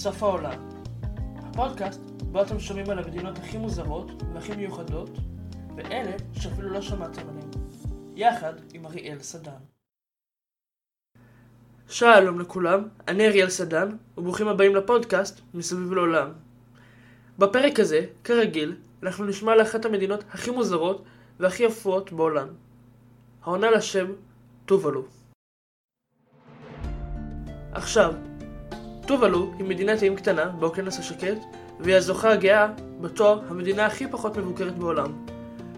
סוף העולם. הפודקאסט בו אתם שומעים על המדינות הכי מוזרות והכי מיוחדות, ואלה שאפילו לא שמעתם עליהן. יחד עם אריאל סדן. שלום לכולם, אני אריאל סדן, וברוכים הבאים לפודקאסט מסביב לעולם. בפרק הזה, כרגיל, אנחנו נשמע על אחת המדינות הכי מוזרות והכי יפות בעולם. העונה לשם טובלו. עכשיו, טובלו היא מדינת איים קטנה באוקיינוס השקט, והיא הזוכה הגאה בתואר המדינה הכי פחות מבוקרת בעולם.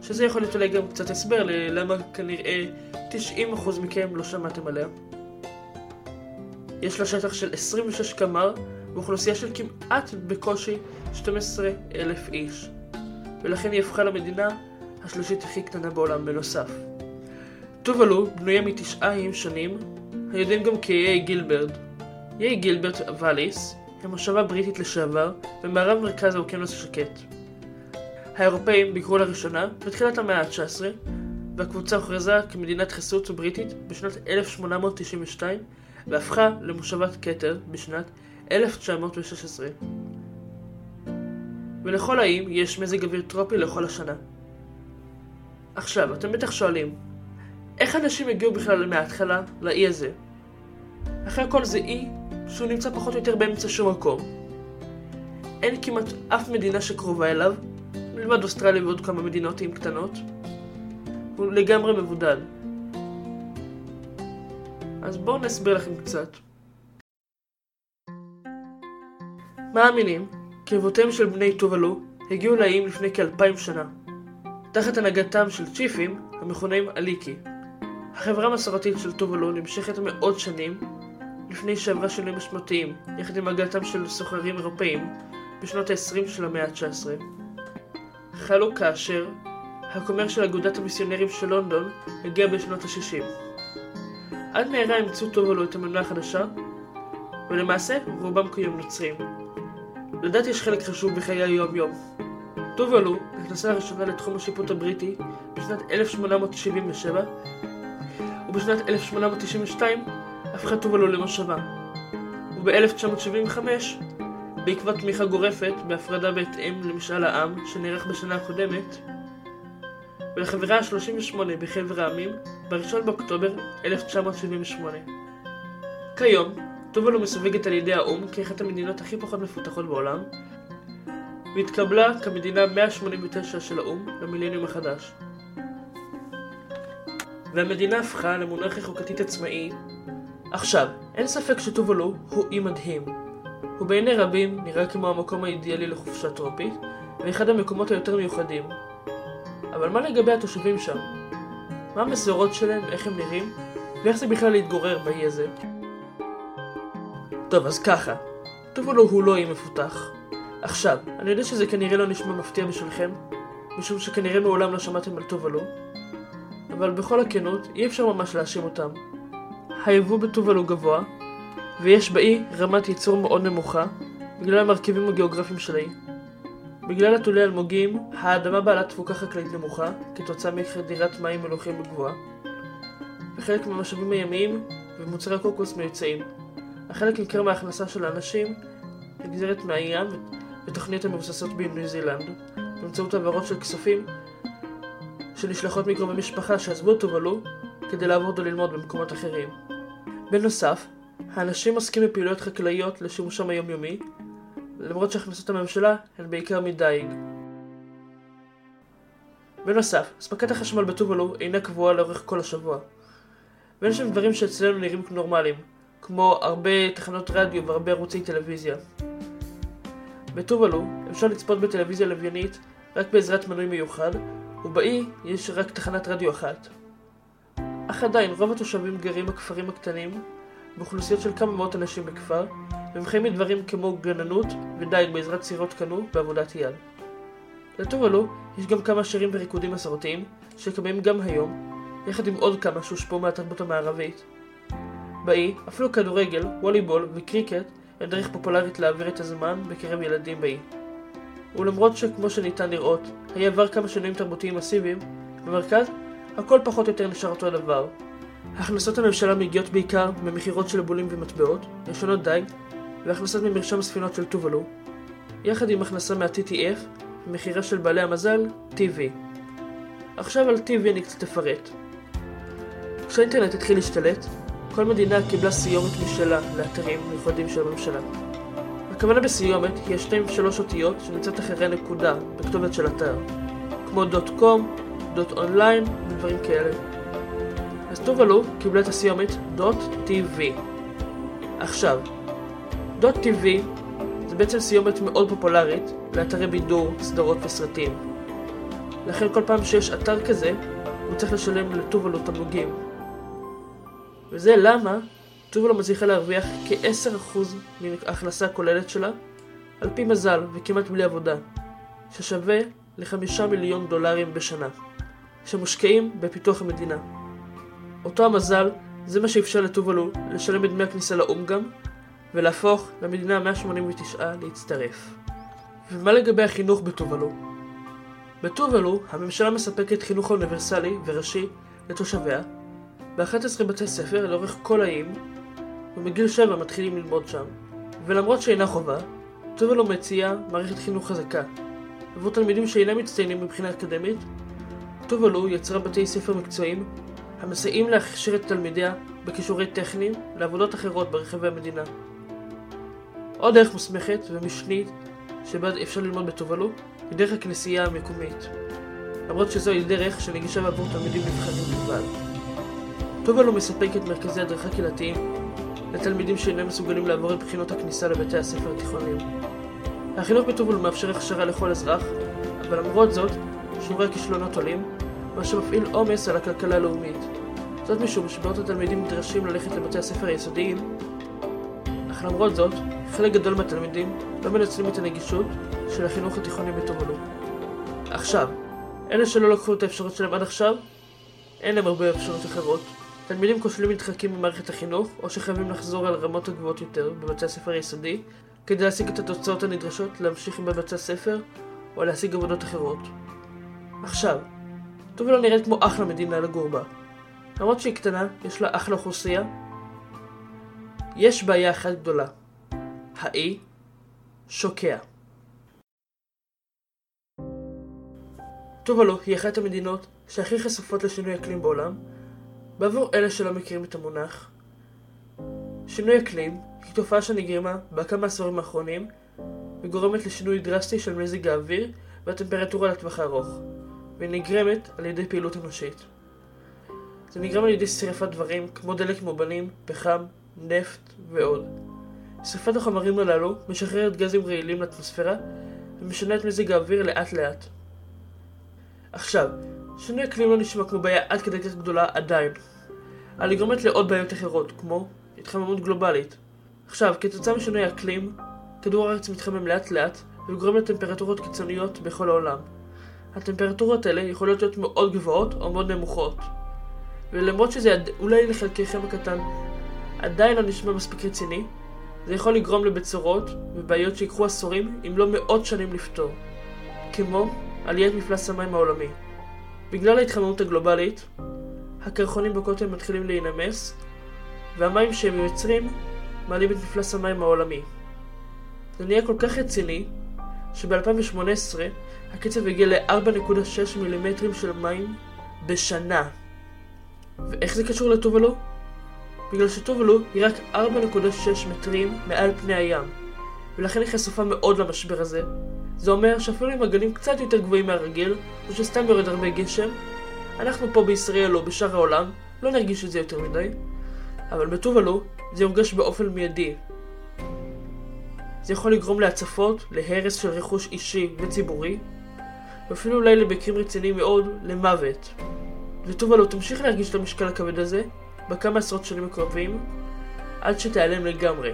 שזה יכול להיות אולי גם קצת הסבר ללמה כנראה 90% מכם לא שמעתם עליה. יש לה שטח של 26 קמ"ר ואוכלוסייה של כמעט בקושי 12,000 איש, ולכן היא הפכה למדינה השלישית הכי קטנה בעולם בנוסף. טובלו בנויה מתשעה איים שונים, היודעים גם כאיי גילברד. איי גילברט ואליס היא מושבה בריטית לשעבר במערב מרכז האוקיינוס השקט. האירופאים ביקרו לראשונה בתחילת המאה ה-19 והקבוצה הוכרזה כמדינת חסות בריטית בשנת 1892 והפכה למושבת כתר בשנת 1916. ולכל האיים יש מזג אוויר טרופי לכל השנה. עכשיו, אתם בטח שואלים, איך אנשים הגיעו בכלל מההתחלה לאי הזה? אחרי הכל זה אי שהוא נמצא פחות או יותר באמצע שום מקום. אין כמעט אף מדינה שקרובה אליו, מלבד אוסטרליה ועוד כמה מדינות עם קטנות. הוא לגמרי מבודד. אז בואו נסביר לכם קצת. מאמינים כי אבותיהם של בני טובלו הגיעו לאיים לפני כאלפיים שנה, תחת הנהגתם של צ'יפים המכונים אליקי. החברה המסורתית של טובלו נמשכת מאות שנים, לפני שעברה שינויים משמעותיים, יחד עם הגעתם של סוחרים אירופאים בשנות ה-20 של המאה ה-19. חלו כאשר הכומר של אגודת המיסיונרים של לונדון הגיע בשנות ה-60. עד מהרה אימצו טובלו את המנועה החדשה, ולמעשה רובם כיום נוצרים. לדת יש חלק חשוב בחיי היום-יום. טובלו נכנסה לראשונה לתחום השיפוט הבריטי בשנת 1877, ובשנת 1892 הפכה טובלו למושבה. וב-1975, בעקבות תמיכה גורפת בהפרדה בהתאם למשאל העם שנערך בשנה הקודמת, ולחברה ה-38 בחבר העמים ב-1 באוקטובר 1978. כיום, טובלו מסווגת על ידי האו"ם כאחת המדינות הכי פחות מפותחות בעולם, והתקבלה כמדינה 189 של האו"ם למילניום החדש. והמדינה הפכה למונרכיה חוקתית עצמאי. עכשיו, אין ספק שטובלו הוא אי מדהים. הוא בעיני רבים נראה כמו המקום האידיאלי לחופשה טרופית, ואחד המקומות היותר מיוחדים. אבל מה לגבי התושבים שם? מה המסורות שלהם, איך הם נראים, ואיך זה בכלל להתגורר באי הזה? טוב, אז ככה, טובלו הוא לא אי מפותח. עכשיו, אני יודע שזה כנראה לא נשמע מפתיע בשבילכם, משום שכנראה מעולם לא שמעתם על טובלו, אבל בכל הכנות, אי אפשר ממש להאשים אותם. היבוא בטובלו גבוה, ויש באי רמת ייצור מאוד נמוכה, בגלל המרכיבים הגיאוגרפיים של האי. בגלל עטולי אלמוגים, האדמה בעלת תפוקה חקלאית נמוכה, כתוצאה מחדירת מים מלוכים גבוהה, וחלק מהמשאבים הימיים ומוצרי הקוקוס מיוצאים. החלק ניכר מההכנסה של האנשים נגזרת מהים ותוכניות המבוססות בניו זילנד, באמצעות העברות של כספים שנשלחות מקרובי משפחה שעזבו את טובלו כדי לעבוד או ללמוד במקומות אחרים. בנוסף, האנשים עוסקים בפעילויות חקלאיות לשימושם היומיומי, למרות שהכנסות הממשלה הן בעיקר מדייג. בנוסף, אספקת החשמל בטובלו אינה קבועה לאורך כל השבוע. ואין שם דברים שאצלנו נראים נורמליים, כמו הרבה תחנות רדיו והרבה ערוצי טלוויזיה. בטובלו אפשר לצפות בטלוויזיה לוויינית רק בעזרת מנוי מיוחד, ובאי יש רק תחנת רדיו אחת. אך עדיין רוב התושבים גרים בכפרים הקטנים, באוכלוסיות של כמה מאות אנשים בכפר, והם חיים מדברים כמו גננות ודייג בעזרת סירות קנו בעבודת יד. לטובלו יש גם כמה שירים וריקודים מסורתיים שקיימים גם היום, יחד עם עוד כמה שהושפעו מהתרבות המערבית. באי, אפילו כדורגל, ווליבול וקריקט הם דרך פופולרית להעביר את הזמן בקרב ילדים באי. ולמרות שכמו שניתן לראות, היה עבר כמה שינויים תרבותיים מסיביים, במרכז הכל פחות או יותר נשאר אותו הדבר. הכנסות הממשלה מגיעות בעיקר ממכירות של בולים ומטבעות, לשונות דיג, והכנסת ממרשם הספינות של טובלו, יחד עם הכנסה מה-TTF ומכירה של בעלי המזל, TV. עכשיו על TV אני קצת אפרט. כשהאינטרנט התחיל להשתלט, כל מדינה קיבלה סיומת משלה לאתרים מיוחדים של הממשלה. הכוונה בסיומת היא השתיים ושלוש אותיות שנמצאת אחרי נקודה בכתובת של אתר, כמו .com, .online ודברים כאלה. אז טובלו קיבלה את הסיומת .tv. עכשיו, .tv זה בעצם סיומת מאוד פופולרית לאתרי בידור, סדרות וסרטים. לכן כל פעם שיש אתר כזה, הוא צריך לשלם לטובלו תמלוגים. וזה למה טובלו מצליחה להרוויח כ-10% מההכנסה הכוללת שלה, על פי מזל וכמעט בלי עבודה, ששווה ל-5 מיליון דולרים בשנה, שמושקעים בפיתוח המדינה. אותו המזל זה מה שאפשר לטובלו לשלם את דמי הכניסה לאו"ם גם, ולהפוך למדינה ה-189 להצטרף. ומה לגבי החינוך בטובלו? בטובלו הממשלה מספקת חינוך אוניברסלי וראשי לתושביה ב-11 בתי ספר לאורך כל האיים, ומגיל 7 מתחילים ללמוד שם. ולמרות שאינה חובה, טובלו מציעה מערכת חינוך חזקה. עבור תלמידים שאינם מצטיינים מבחינה אקדמית, טובלו יצרה בתי ספר מקצועיים המסייעים להכשיר את תלמידיה בכישורי טכניים לעבודות אחרות ברחבי המדינה. עוד דרך מוסמכת ומשנית שבה אפשר ללמוד בטובלו היא דרך הכנסייה המקומית, למרות שזוהי דרך שנגישה בעבור תלמידים נבחרים בלבד. טובלו מספקת מרכזי הדרכה קהילתיים לתלמידים שאינם מסוגלים לעבור את בחינות הכניסה לבתי הספר התיכוניים. החינוך בטובלו מאפשר הכשרה לכל אזרח, אבל למרות זאת, שיעורי הכישלונות עולים, מה שמפעיל עומס על הכלכלה הלאומית. זאת משום שבעוד התלמידים נדרשים ללכת לבתי הספר היסודיים, אך למרות זאת, חלק גדול מהתלמידים לא מנצלים את הנגישות של החינוך התיכוני בטובלו. עכשיו, אלה שלא לקחו את האפשרות שלהם עד עכשיו, אין להם הרבה אפשרויות אחרות. תלמידים כושלים נדחקים במערכת החינוך, או שחייבים לחזור על רמות הגבוהות יותר בבתי הספר היסודי, כדי להשיג את התוצאות הנדרשות להמשיך בבתי הספר, או להשיג עבודות אחרות. עכשיו, טובלו נראית כמו אחלה מדינה לגור בה. למרות שהיא קטנה, יש לה אחלה אוכלוסייה. יש בעיה אחת גדולה. האי שוקע. טובלו היא אחת המדינות שהכי חשופות לשינוי אקלים בעולם, בעבור אלה שלא מכירים את המונח. שינוי אקלים היא תופעה שנגרמה בכמה עשורים האחרונים וגורמת לשינוי דרסטי של מזג האוויר והטמפרטורה לטווח הארוך, והיא נגרמת על ידי פעילות אנושית. זה נגרם על ידי שרפת דברים כמו דלק מאובנים, פחם, נפט ועוד. שרפת החומרים הללו משחררת גזים רעילים לאטמוספירה ומשנה את מזג האוויר לאט לאט. עכשיו, שינוי אקלים לא נשמע כמו בעיה עד כדי כך גדולה עדיין, אבל היא גורמת לעוד בעיות אחרות, כמו התחממות גלובלית. עכשיו, כתוצאה משינוי האקלים, כדור הארץ מתחמם לאט לאט וגורם לטמפרטורות קיצוניות בכל העולם. הטמפרטורות האלה יכולות להיות מאוד גבוהות או מאוד נמוכות. ולמרות שזה אולי לחלקכם הקטן עדיין לא נשמע מספיק רציני, זה יכול לגרום לבצורות ובעיות שיקחו עשורים אם לא מאות שנים לפתור. כמו עליית מפלס המים העולמי. בגלל ההתחממות הגלובלית, הקרחונים בכותל מתחילים להינמס, והמים שהם יוצרים מעלים את מפלס המים העולמי. זה נהיה כל כך רציני, שב-2018 הקצב הגיע ל-4.6 מילימטרים של מים בשנה. ואיך זה קשור לטובלו? בגלל שטובלו היא רק 4.6 מטרים מעל פני הים, ולכן היא חשופה מאוד למשבר הזה. זה אומר שאפילו אם הגלים קצת יותר גבוהים מהרגיל, או שסתם יורד הרבה גשם, אנחנו פה בישראל או בשאר העולם לא נרגיש את זה יותר מדי, אבל בטובלו זה יורגש באופן מיידי. זה יכול לגרום להצפות, להרס של רכוש אישי וציבורי, ואפילו אולי למקרים רציניים מאוד, למוות. וטובלו תמשיך להרגיש את המשקל הכבד הזה בכמה עשרות שנים הקרובים, עד שתיעלם לגמרי.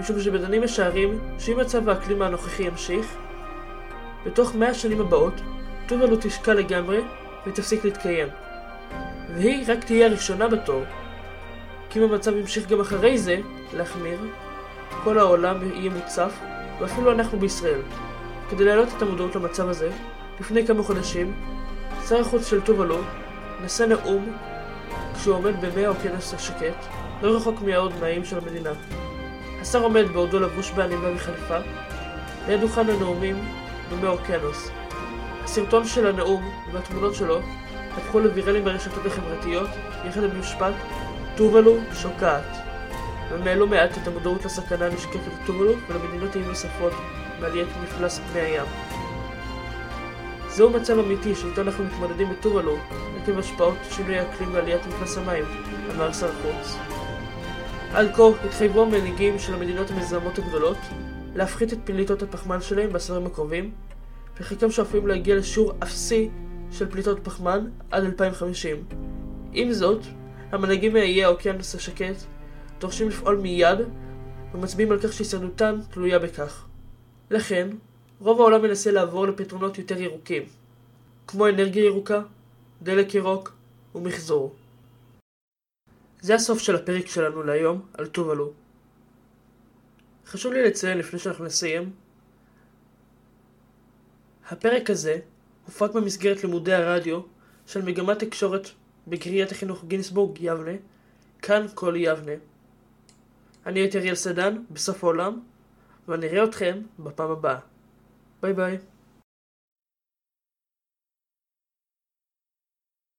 משום שבדנים משערים שאם מצב האקלים הנוכחי ימשיך, בתוך מאה השנים הבאות, טובלו תשקע לגמרי ותפסיק להתקיים. והיא רק תהיה הראשונה בתור. כי אם המצב ימשיך גם אחרי זה להחמיר, כל העולם יהיה מוצף, ואפילו אנחנו בישראל. כדי להעלות את המודעות למצב הזה, לפני כמה חודשים, שר החוץ של טובלו נשא נאום כשהוא עומד במי האוקיינוס השקט, לא רחוק מהעוד מהאיים של המדינה. השר עומד בעודו לבוש בעניבה וחליפה, ליד דוכן הנאומים במי האוקיינוס. הסרטון של הנאום והתמונות שלו הפכו לוויראלים ברשתות החברתיות, יחד עם משפט טובלו שוקעת. הם העלו מעט את המודעות לסכנה הנשקפת לטובלו ולמדינות איים נוספות מעליית מפלס פני הים. זהו מצב אמיתי שאיתו אנחנו מתמודדים בטובלו עקב השפעות שינוי האקלים ועליית מפלס המים, אמר שר החוץ. עד כה התחייבו המנהיגים של המדינות המזהמות הגדולות להפחית את פליטות הפחמן שלהם בעשורים הקרובים, וחלקם שואפים להגיע לשיעור אפסי של פליטות פחמן עד 2050. עם זאת, המנהיגים מאיי האוקיינוס השקט דורשים לפעול מיד ומצביעים על כך שהישרדותן תלויה בכך. לכן, רוב העולם מנסה לעבור לפתרונות יותר ירוקים, כמו אנרגיה ירוקה, דלק ירוק ומחזור. זה הסוף של הפרק שלנו להיום על טובלו. חשוב לי לציין לפני שאנחנו נסיים, הפרק הזה הופק במסגרת לימודי הרדיו של מגמת תקשורת בקריית החינוך גינסבורג יבנה, כאן כל יבנה. אני הייתי אריאל סדן, בסוף העולם, ואני אראה אתכם בפעם הבאה. バイバイ。